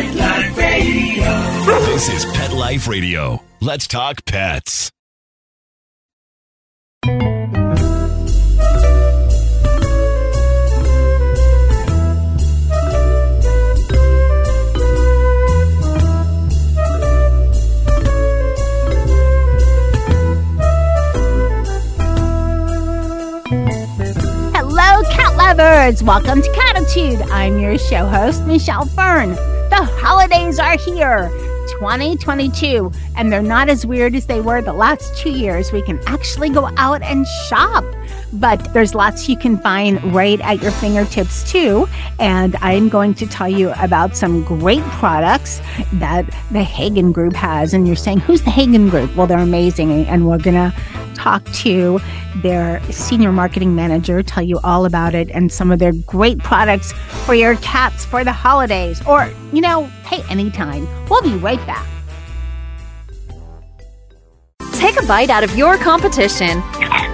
Life Radio. This is Pet Life Radio. Let's talk pets. Hello, cat lovers! Welcome to Catitude. I'm your show host, Michelle Fern. The holidays are here, 2022, and they're not as weird as they were the last two years. We can actually go out and shop, but there's lots you can find right at your fingertips, too. And I'm going to tell you about some great products that the Hagen Group has. And you're saying, who's the Hagen Group? Well, they're amazing, and we're going to talk to their senior marketing manager, tell you all about it and some of their great products for your cats for the holidays or, you know, hey, anytime. We'll be right back. Take a bite out of your competition.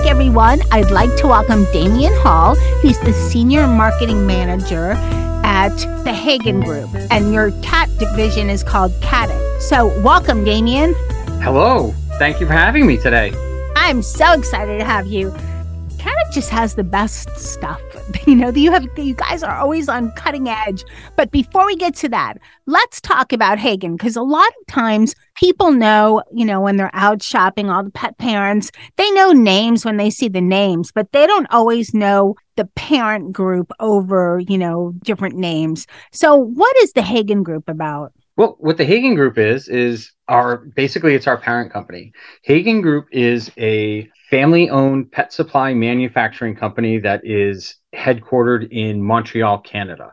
back, everyone. I'd like to welcome Damian Hall. He's the senior marketing manager at the Hagen Group, and your cat division is called Catit. So, welcome, Damian. Hello. Thank you for having me today. I'm so excited to have you. Catit just has the best stuff. You know, you have you guys are always on cutting edge. But before we get to that, let's talk about Hagen because a lot of times people know, you know, when they're out shopping, all the pet parents, they know names when they see the names, but they don't always know the parent group over, you know, different names. So, what is the Hagen group about? Well, what the Hagen Group is is our basically it's our parent company. Hagen Group is a family-owned pet supply manufacturing company that is headquartered in Montreal, Canada.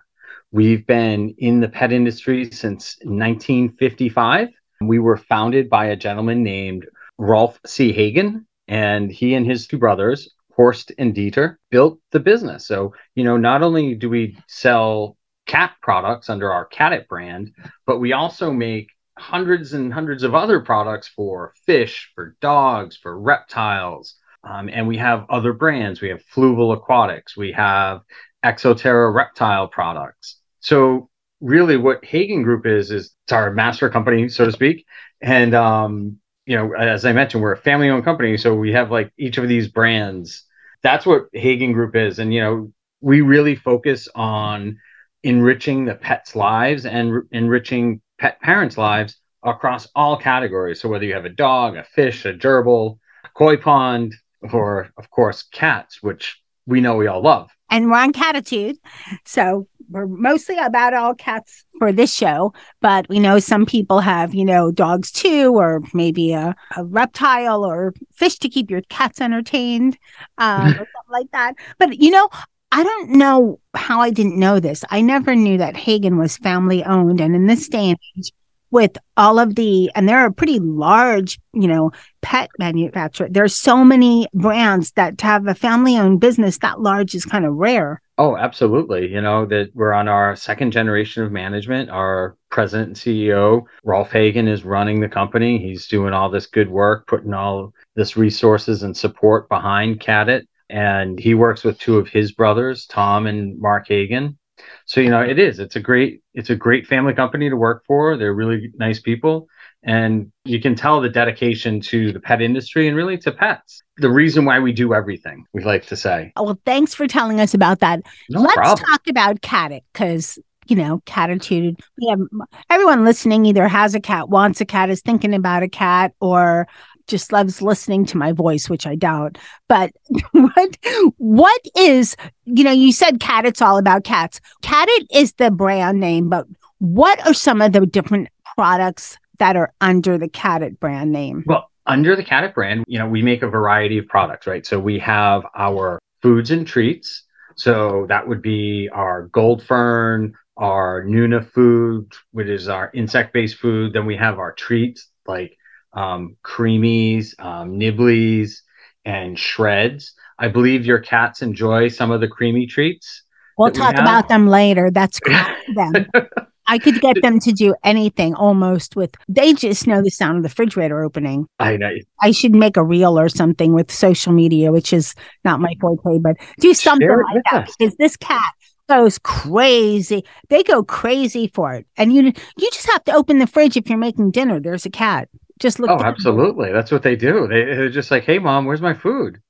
We've been in the pet industry since 1955. We were founded by a gentleman named Rolf C. Hagen, and he and his two brothers, Horst and Dieter, built the business. So, you know, not only do we sell cat products under our Catit brand, but we also make hundreds and hundreds of other products for fish, for dogs, for reptiles. Um, and we have other brands. We have Fluval Aquatics. We have Exo Terra reptile products. So really what Hagen Group is, is it's our master company, so to speak. And, um, you know, as I mentioned, we're a family owned company. So we have like each of these brands. That's what Hagen Group is. And, you know, we really focus on enriching the pets' lives and enriching pet parents' lives across all categories. So whether you have a dog, a fish, a gerbil, a koi pond, or of course cats, which we know we all love. and we're on Catitude. So we're mostly about all cats for this show, but we know some people have, you know, dogs too, or maybe a, a reptile or fish to keep your cats entertained, um, or something like that. But, you know, I don't know how I didn't know this. I never knew that Hagen was family owned. And in this day and age, with all of the, and they're a pretty large, you know, pet manufacturer. There's so many brands that to have a family owned business that large is kind of rare. Oh, absolutely. You know, that we're on our second generation of management. Our president and CEO, Rolf Hagen, is running the company. He's doing all this good work, putting all this resources and support behind Catit. And he works with two of his brothers, Tom and Mark Hagen. So, you know, it is. It's a great, it's a great family company to work for. They're really nice people. And you can tell the dedication to the pet industry and really to pets. The reason why we do everything, we like to say. Oh, well, thanks for telling us about that. No Let's problem. talk about Catit because you know, catitude. We have everyone listening either has a cat, wants a cat, is thinking about a cat, or just loves listening to my voice, which I doubt. But what what is, you know, you said cat, it's all about cats. Catit is the brand name, but what are some of the different products that are under the Catit brand name? Well, under the Catit brand, you know, we make a variety of products, right? So we have our foods and treats. So that would be our gold fern, our Nuna food, which is our insect based food. Then we have our treats like um, creamies, um, nibblies, and shreds. I believe your cats enjoy some of the creamy treats. We'll that we talk about them later. That's them. I could get them to do anything almost with they just know the sound of the refrigerator opening. I know. I should make a reel or something with social media, which is not my forte, but do something Share like that us. because this cat goes crazy. They go crazy for it, and you you just have to open the fridge if you're making dinner. There's a cat. Just look. Oh, down. absolutely. That's what they do. They, they're just like, "Hey, mom, where's my food?"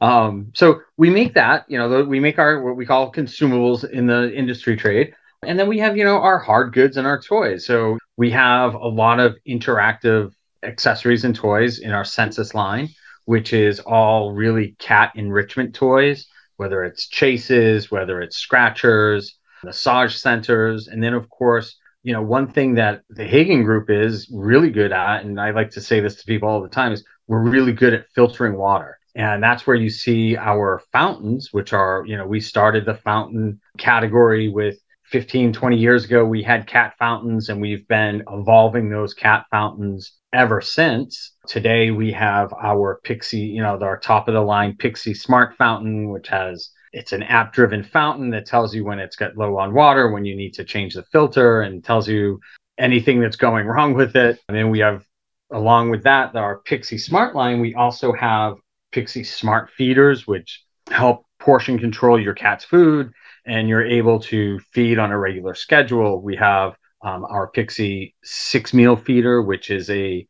Um, so we make that. You know, we make our what we call consumables in the industry trade, and then we have you know our hard goods and our toys. So we have a lot of interactive accessories and toys in our Senses line, which is all really cat enrichment toys, whether it's chases, whether it's scratchers, massage centers, and then of course you know, one thing that the Hagen Group is really good at, and I like to say this to people all the time, is we're really good at filtering water. And that's where you see our fountains, which are, you know, we started the fountain category with 15, 20 years ago. We had cat fountains and we've been evolving those cat fountains ever since. Today we have our Pixi, you know, our top of the line Pixi Smart Fountain, which has it's an app driven fountain that tells you when it's got low on water, when you need to change the filter, and tells you anything that's going wrong with it. And then we have, along with that, our Pixi Smart line, we also have Pixi Smart Feeders, which help portion control your cat's food and you're able to feed on a regular schedule. We have um, our Pixi Six Meal Feeder, which is a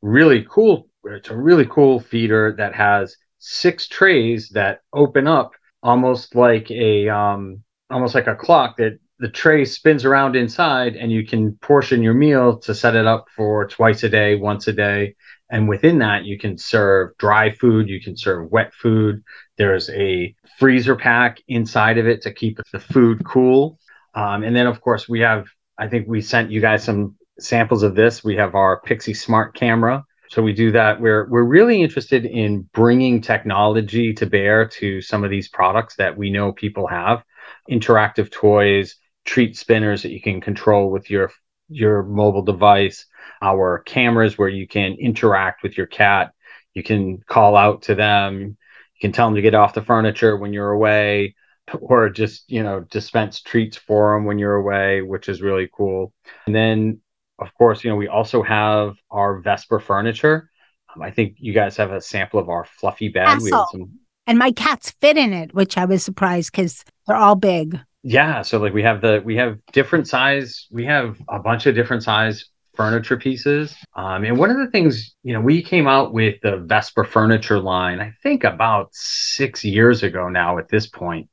really cool, it's a really cool feeder that has six trays that open up almost like a um, almost like a clock that the tray spins around inside and you can portion your meal to set it up for twice a day, once a day. And within that, you can serve dry food, you can serve wet food. There's a freezer pack inside of it to keep the food cool. Um, and then, of course, we have, I think we sent you guys some samples of this. We have our Pixi Smart camera. So we do that. We're we're really interested in bringing technology to bear to some of these products that we know people have, interactive toys, treat spinners that you can control with your your mobile device, our cameras where you can interact with your cat. You can call out to them. You can tell them to get off the furniture when you're away, or just you know dispense treats for them when you're away, which is really cool. And then of course, you know, we also have our Vesper furniture. Um, I think you guys have a sample of our fluffy bed. Some, And my cats fit in it, which I was surprised because they're all big. yeah. So like we have the we have different size. We have a bunch of different size furniture pieces. Um, and one of the things, you know, we came out with the Vesper furniture line. I think about six years ago now. At this point,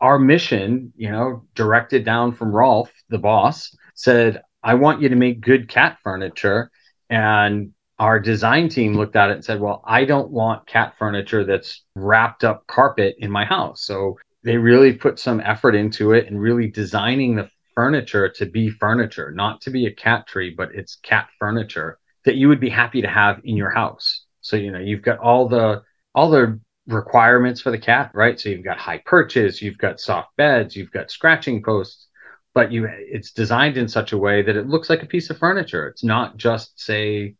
our mission, you know, directed down from Rolf, the boss, said, I want you to make good cat furniture. And our design team looked at it and said, Well, I don't want cat furniture that's wrapped up carpet in my house. So they really put some effort into it and really designing the furniture to be furniture, not to be a cat tree, but it's cat furniture that you would be happy to have in your house. So, you know, you've got all the all the requirements for the cat, right? So you've got high perches, you've got soft beds, you've got scratching posts, but you it's designed in such a way that it looks like a piece of furniture. It's not just say,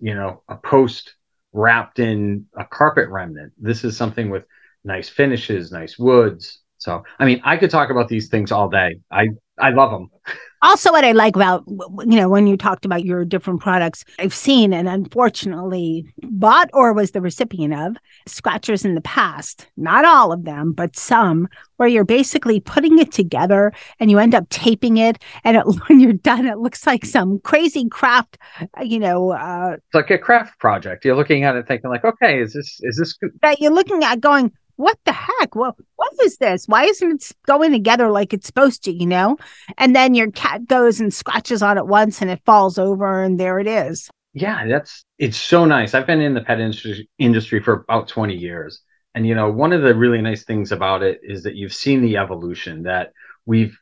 you know, a post wrapped in a carpet remnant. This is something with nice finishes, nice woods. So, I mean, I could talk about these things all day. I I love them. Also, what I like about, you know, when you talked about your different products, I've seen and unfortunately bought or was the recipient of scratchers in the past. Not all of them, but some, where you're basically putting it together and you end up taping it. And it, when you're done, it looks like some crazy craft, uh, you know, uh, It's like a craft project. You're looking at it thinking like, okay, is this is this that you're looking at going, what the heck? Well, what is this? Why isn't it going together like it's supposed to, you know? And then your cat goes and scratches on it once and it falls over and there it is. Yeah, that's it's so nice. I've been in the pet industry industry for about 20 years. And you know, one of the really nice things about it is that you've seen the evolution that we've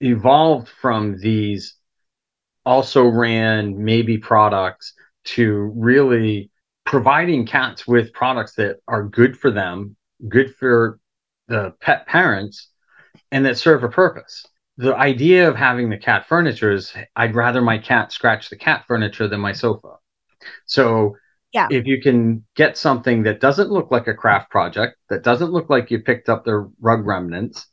evolved from these also ran maybe products to really providing cats with products that are good for them, good for the pet parents, and that serve a purpose. The idea of having the cat furniture is I'd rather my cat scratch the cat furniture than my sofa. So Yeah. if you can get something that doesn't look like a craft project, that doesn't look like you picked up the rug remnants,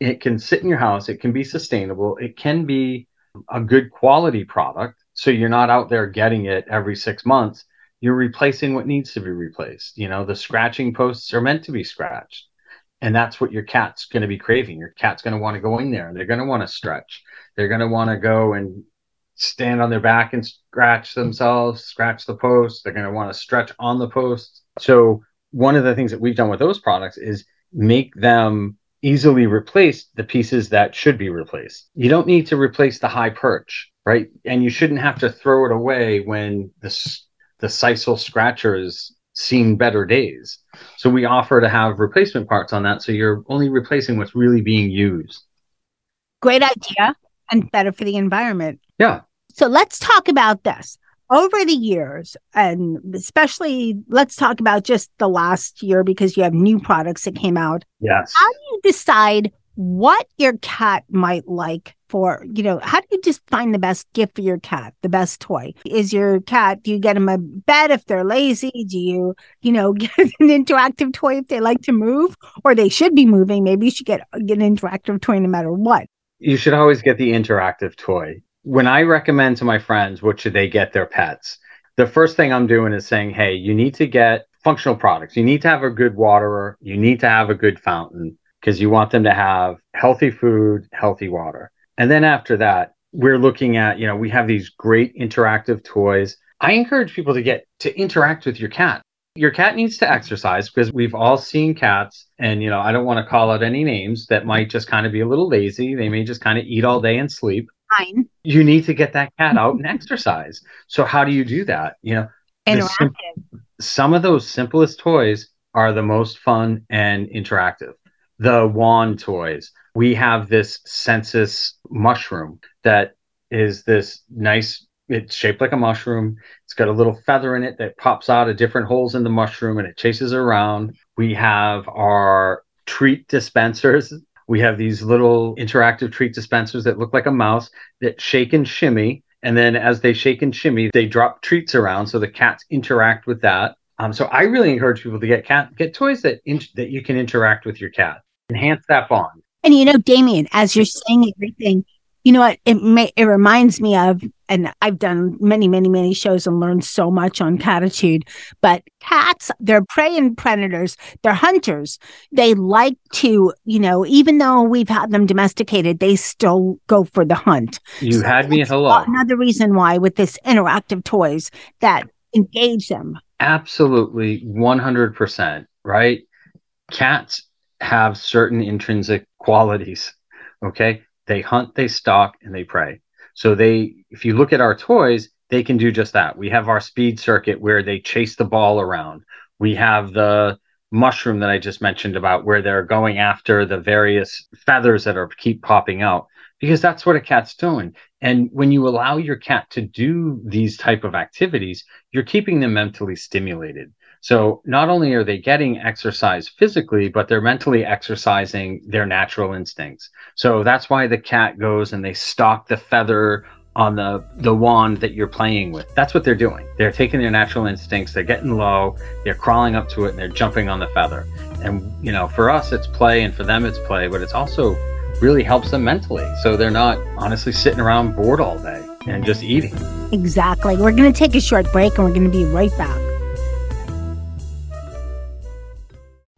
it can sit in your house, it can be sustainable, it can be a good quality product. So you're not out there getting it every six months. You're replacing what needs to be replaced. You know, the scratching posts are meant to be scratched. And that's what your cat's going to be craving. Your cat's going to want to go in there they're going to want to stretch. They're going to want to go and stand on their back and scratch themselves, scratch the post. They're going to want to stretch on the post. So, one of the things that we've done with those products is make them easily replace the pieces that should be replaced. You don't need to replace the high perch, right? And you shouldn't have to throw it away when the the sisal scratchers seen better days. So we offer to have replacement parts on that so you're only replacing what's really being used. Great idea and better for the environment. Yeah. So let's talk about this. Over the years, and especially let's talk about just the last year because you have new products that came out. Yes. How do you decide what your cat might like for, you know, how do you just find the best gift for your cat, the best toy? Is your cat, do you get them a bed if they're lazy? Do you, you know, get an interactive toy if they like to move or they should be moving? Maybe you should get, get an interactive toy no matter what. You should always get the interactive toy. When I recommend to my friends what should they get their pets, the first thing I'm doing is saying, hey, you need to get functional products. You need to have a good waterer. You need to have a good fountain because you want them to have healthy food, healthy water. And then after that, we're looking at, you know, we have these great interactive toys. I encourage people to get to interact with your cat. Your cat needs to exercise because we've all seen cats, and you know, I don't want to call out any names that might just kind of be a little lazy. They may just kind of eat all day and sleep. Fine. You need to get that cat out and exercise. So how do you do that? You know, Interactive. sim- some of those simplest toys are the most fun and interactive. The wand toys. We have this Senses mushroom that is this nice, it's shaped like a mushroom. It's got a little feather in it that pops out of different holes in the mushroom and it chases around. We have our treat dispensers. We have these little interactive treat dispensers that look like a mouse that shake and shimmy. And then as they shake and shimmy, they drop treats around so the cats interact with that. Um, so I really encourage people to get cat get toys that in, that you can interact with your cat, enhance that bond. And you know, Damien, as you're saying everything, you know what? It may it reminds me of, and I've done many, many, many shows and learned so much on catitude. But cats, they're prey and predators. They're hunters. They like to, you know, even though we've had them domesticated, they still go for the hunt. You So had me at hello. Another reason why with this interactive toys that engage them. Absolutely 100%, right? Cats have certain intrinsic qualities. Okay. They hunt, they stalk, and they prey. So they, if you look at our toys, they can do just that. We have our speed circuit where they chase the ball around. We have the mushroom that I just mentioned about where they're going after the various feathers that are keep popping out because that's what a cat's doing. And when you allow your cat to do these type of activities, you're keeping them mentally stimulated. So not only are they getting exercise physically, but they're mentally exercising their natural instincts. So that's why the cat goes and they stalk the feather on the the wand that you're playing with. That's what they're doing. They're taking their natural instincts, they're getting low, they're crawling up to it and they're jumping on the feather. And you know, for us it's play and for them it's play, but it's also really helps them mentally. So they're not honestly sitting around bored all day and just eating. Exactly. We're going to take a short break and we're going to be right back.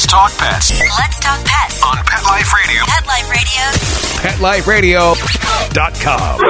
Let's talk pets Let's talk pets. on Pet Life Radio. Pet Life Radio. PetLifeRadio.com.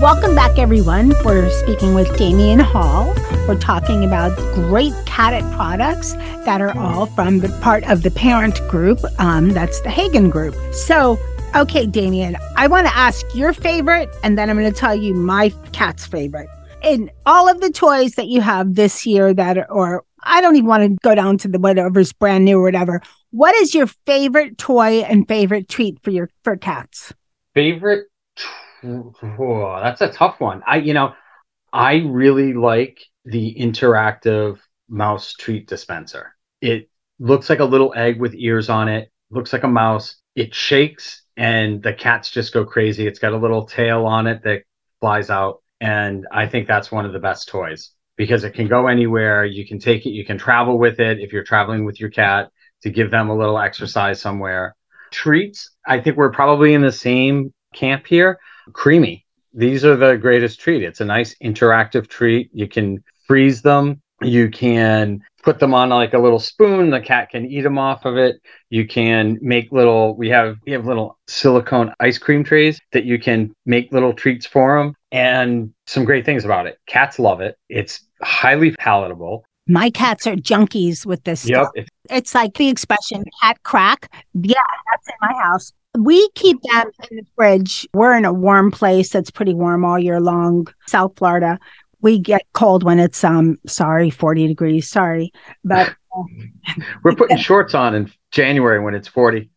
Welcome back, everyone. We're speaking with Damian Hall. We're talking about great Catit products that are all from the part of the parent group. Um, that's the Hagen Group. So, okay, Damian, I want to ask your favorite, and then I'm going to tell you my cat's favorite. In all of the toys that you have this year, that are, or I don't even want to go down to the whatever's brand new or whatever. What is your favorite toy and favorite treat for your for cats? Favorite? Whoa, that's a tough one. I, you know, I really like the interactive mouse treat dispenser. It looks like a little egg with ears on it, looks like a mouse. It shakes and the cats just go crazy. It's got a little tail on it that flies out. And I think that's one of the best toys because it can go anywhere. You can take it, you can travel with it if you're traveling with your cat to give them a little exercise somewhere. Treats, I think we're probably in the same camp here. Creamy. These are the greatest treat. It's a nice interactive treat. You can freeze them. You can put them on like a little spoon. The cat can eat them off of it. You can make little. We have we have little silicone ice cream trays that you can make little treats for them. And some great things about it. Cats love it. It's highly palatable. My cats are junkies with this Yep. stuff. It's like the expression cat crack. Yeah, that's in my house. We keep them in the fridge. We're in a warm place that's pretty warm all year long, South Florida. We get cold when it's um sorry, 40 degrees, sorry. But We're putting shorts on in January when it's 40.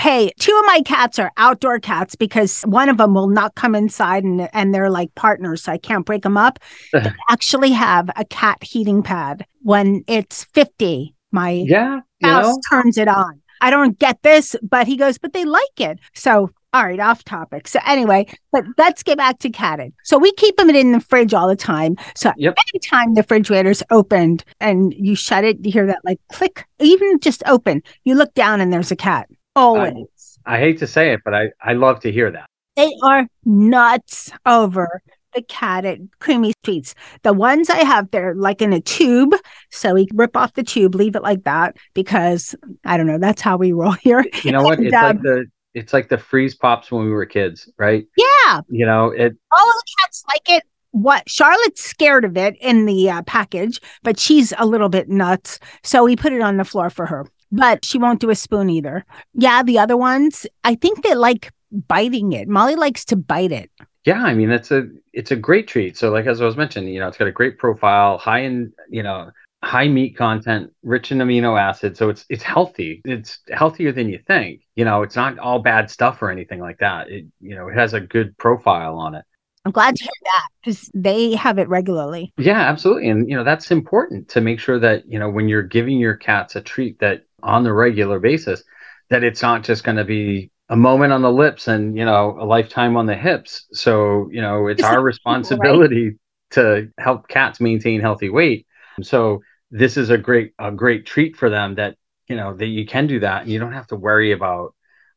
hey, two of my cats are outdoor cats because one of them will not come inside and and they're like partners, so I can't break them up. They actually have a cat heating pad when it's 50. My Yeah. House know? turns it on. I don't get this, but he goes, but they like it. So, all right, off topic. So, anyway, but let's get back to Catit. So, we keep them in the fridge all the time. So, Yep. anytime the refrigerator's opened and you shut it, you hear that like click, even just open, you look down and there's a cat. Always. I hate to say it, but I, I love to hear that. They are nuts over the Catit creamy treats. The ones I have, they're like in a tube. So we rip off the tube, leave it like that because I don't know. That's how we roll here. You know what? And, It's like um, the it's like the freeze pops when we were kids, right? Yeah. You know, it All of the cats like it. What Charlotte's scared of it in the uh, package, but she's a little bit nuts. So we put it on the floor for her, but she won't do a spoon either. Yeah. The other ones, I think they like biting it. Molly likes to bite it. yeah, I mean it's a it's a great treat. So like as I was mentioning, you know, it's got a great profile, high in, you know, high meat content, rich in amino acids. So it's it's healthy. It's healthier than you think. You know, it's not all bad stuff or anything like that. It you know, it has a good profile on it. I'm glad to hear that because they have it regularly. Yeah, absolutely. And you know, that's important to make sure that, you know, when you're giving your cats a treat that on the regular basis, that it's not just going to be a moment on the lips and, you know, a lifetime on the hips. So, you know, it's our responsibility to help cats maintain healthy weight. So, this is a great a great treat for them that, you know, that you can do that and you don't have to worry about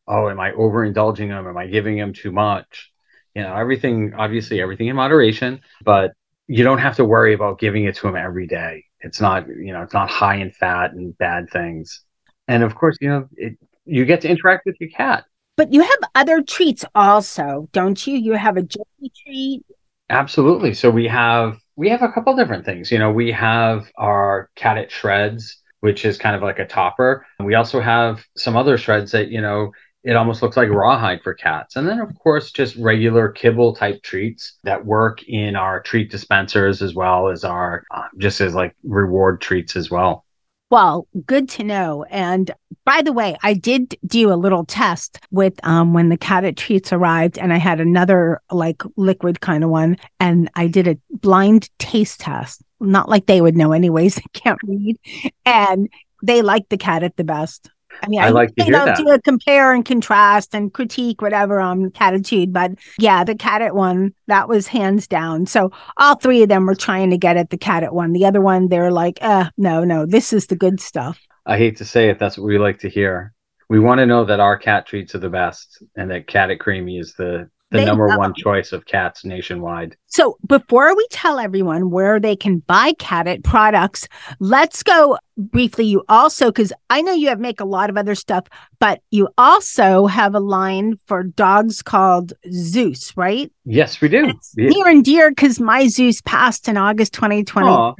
oh, am I overindulging them? Am I giving them too much? You know, everything obviously everything in moderation, but you don't have to worry about giving it to them every day. It's not, you know, it's not high in fat and bad things. And of course, you know, it, you get to interact with your cat. But you have other treats also, don't you? You have a jerky treat. Absolutely. So we have we have a couple different things. You know, we have our Catit shreds, which is kind of like a topper. We also have some other shreds that, you know, it almost looks like rawhide for cats. And then, of course, just regular kibble type treats that work in our treat dispensers as well as our uh, just as like reward treats as well. Well, good to know. And by the way, I did do a little test with um when the cat treats arrived and I had another like liquid kind of one and I did a blind taste test. Not like they would know anyways, they can't read. And they liked the Catit the best. I mean, I like to you hear know, that. do a compare and contrast and critique whatever on Catitude, but yeah, the Catit one that was hands down. So all three of them were trying to get at the Catit one. The other one, they're like, uh, no, no, this is the good stuff. I hate to say it, that's what we like to hear. We want to know that our cat treats are the best and that Catit Creamy is the, the They number know. one choice of cats nationwide. So before we tell everyone where they can buy Catit products, let's go briefly. You also, because I know you have make a lot of other stuff, but you also have a line for dogs called Zeus, right? Yes, we do. It's near and dear because my Zeus passed in August 2020. Aw,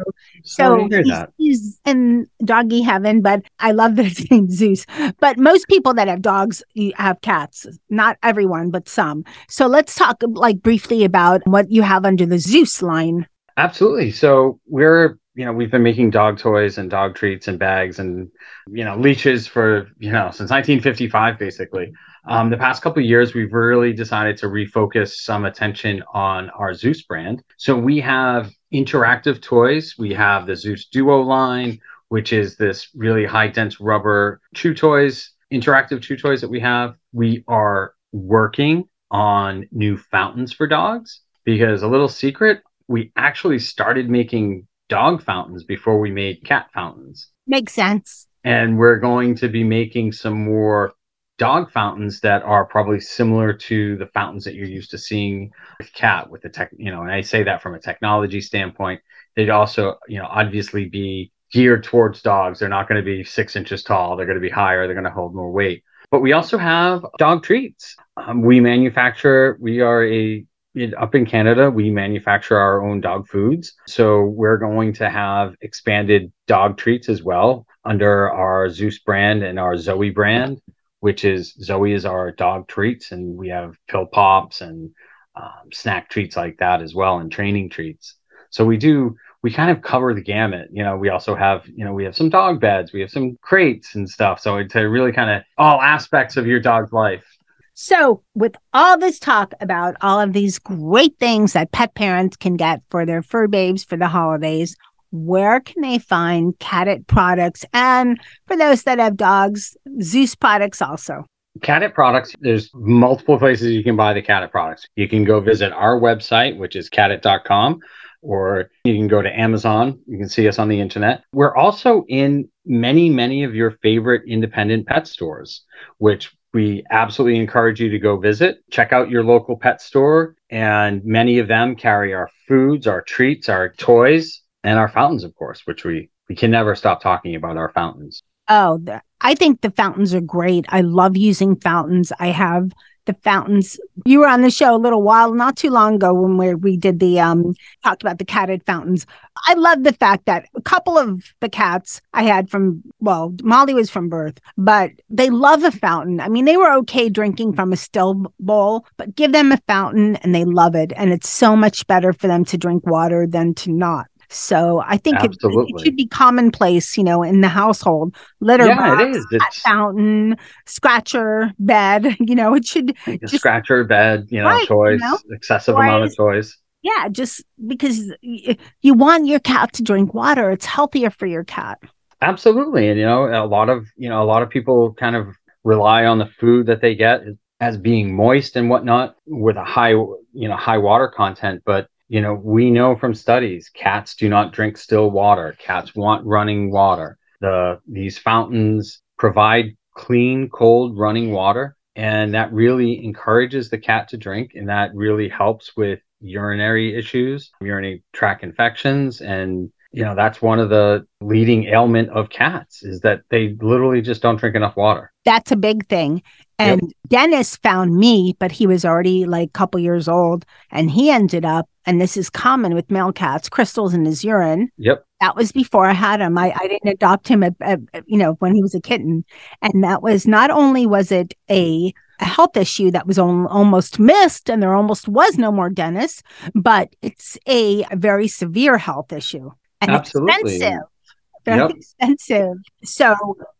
so he's, he's in doggy heaven, but I love that his name's Zeus. But most people that have dogs have cats. Not everyone, but some. So let's talk like briefly about what you have under the Zeus line. Absolutely. So we're, you know, we've been making dog toys and dog treats and bags and, you know, leashes for, you know, since 1955, basically. Um, the past couple years, we've really decided to refocus some attention on our Zeus brand. So we have interactive toys. We have the Zeus Duo line, which is this really high dense rubber chew toys, interactive chew toys that we have. We are working on new fountains for dogs because a little secret, we actually started making dog fountains before we made cat fountains. Makes sense. And we're going to be making some more dog fountains that are probably similar to the fountains that you're used to seeing with cat with the tech, you know, and I say that from a technology standpoint. They'd also, you know, obviously be geared towards dogs. They're not going to be six inches tall. They're going to be higher. They're going to hold more weight. But we also have dog treats. Um, we manufacture, we are a up in Canada, we manufacture our own dog foods. So we're going to have expanded dog treats as well under our Zeus brand and our Zoe brand, which is Zoe is our dog treats, and we have pill pops and um, snack treats like that as well, and training treats. So we do we kind of cover the gamut. You know, we also have you know we have some dog beds, we have some crates and stuff. So to really kind of all aspects of your dog's life. So, with all this talk about all of these great things that pet parents can get for their fur babes for the holidays, where can they find Catit products? And for those that have dogs, Zeus products also. Catit products, there's multiple places you can buy the Catit products. You can go visit our website, which is catit.com, or you can go to Amazon. You can see us on the internet. We're also in many, many of your favorite independent pet stores, which we absolutely encourage you to go visit. Check out your local pet store, and many of them carry our foods, our treats, our toys, and our fountains, of course, which we we can never stop talking about our fountains. Oh, I think the fountains are great. I love using fountains. I have the fountains. You were on the show a little while, not too long ago, when we we did the um talked about the Catit fountains. I love the fact that a couple of the cats I had from well, Molly was from birth, but they love a fountain. I mean, they were okay drinking from a still bowl, but give them a fountain and they love it, and it's so much better for them to drink water than to not. So I think it, it should be commonplace, you know, in the household. Litter Yeah, box, it is. Fountain, scratcher, bed. You know, it should just scratcher, bed, you know, Right, you toys, know, excessive amount of toys. toys. yeah, just because you want your cat to drink water, it's healthier for your cat. Absolutely. And you know, a lot of you know, a lot of people kind of rely on the food that they get as being moist and whatnot with a high, you know, high water content. But you know, we know from studies cats do not drink still water. Cats want running water. The these fountains provide clean, cold running water. And that really encourages the cat to drink, and that really helps with urinary issues, urinary tract infections, and you know, that's one of the leading ailment of cats is that they literally just don't drink enough water. That's a big thing. And yep. Dennis found me, but he was already like a couple years old. And he ended up, and this is common with male cats, crystals in his urine. Yep. That was before I had him. I, I didn't adopt him, at, at, you know, when he was a kitten. And that was not only was it a, a health issue that was on, almost missed and there almost was no more Dennis, but it's a very severe health issue and Absolutely. expensive. Very yep. expensive. So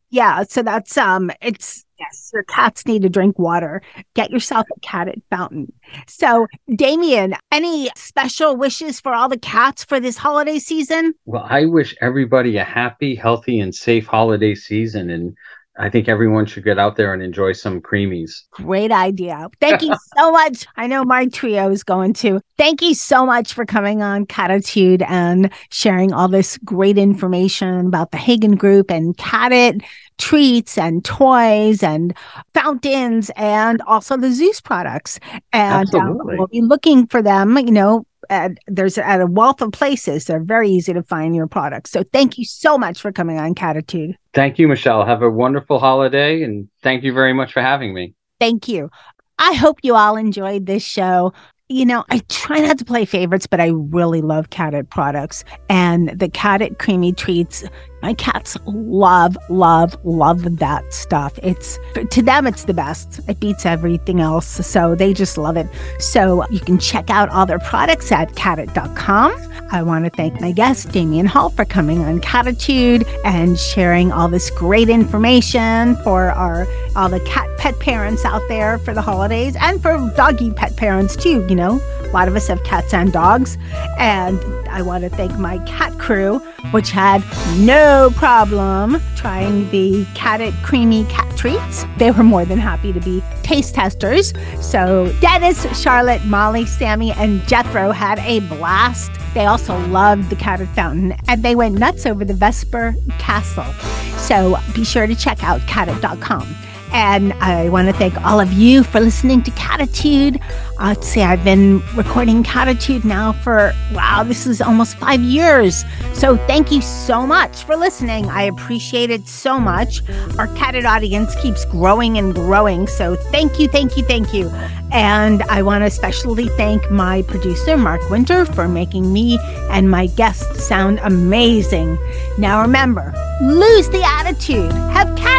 yeah, so that's um it's yes, your cats need to drink water. Get yourself a Catit fountain. So, Damien, any special wishes for all the cats for this holiday season? Well, I wish everybody a happy, healthy, and safe holiday season and I think everyone should get out there and enjoy some creamies. Great idea. Thank you so much. I know my trio is going to. Thank you so much for coming on Catitude and sharing all this great information about the Hagen Group and Catit treats and toys and fountains and also the Zeus products. And um, we'll be looking for them, you know, at, there's at a wealth of places. They're very easy to find your products. So thank you so much for coming on Catitude. Thank you, Michelle. Have a wonderful holiday and thank you very much for having me. Thank you. I hope you all enjoyed this show. You know, I try not to play favorites, but I really love Catit products and the Catit creamy treats my cats love, love, love that stuff. It's to them, it's the best. It beats everything else. So they just love it. So you can check out all their products at catit.com. I want to thank my guest, Damien Hall, for coming on Catitude and sharing all this great information for our all the cat pet parents out there for the holidays and for doggy pet parents too. You know, lot of us have cats and dogs. And I want to thank my cat crew, which had no problem trying the Catit creamy cat treats. They were more than happy to be taste testers. So Dennis, Charlotte, Molly, Sammy, and Jethro had a blast. They also loved the Catit Fountain and they went nuts over the Vesper Castle. So be sure to check out catit.com. And I want to thank all of you for listening to Catitude. Uh, I'd say I've been recording Catitude now for, wow, this is almost five years. So thank you so much for listening. I appreciate it so much. Our Catit audience keeps growing and growing. So thank you, thank you, thank you. And I want to especially thank my producer, Mark Winter, for making me and my guests sound amazing. Now remember, lose the attitude, have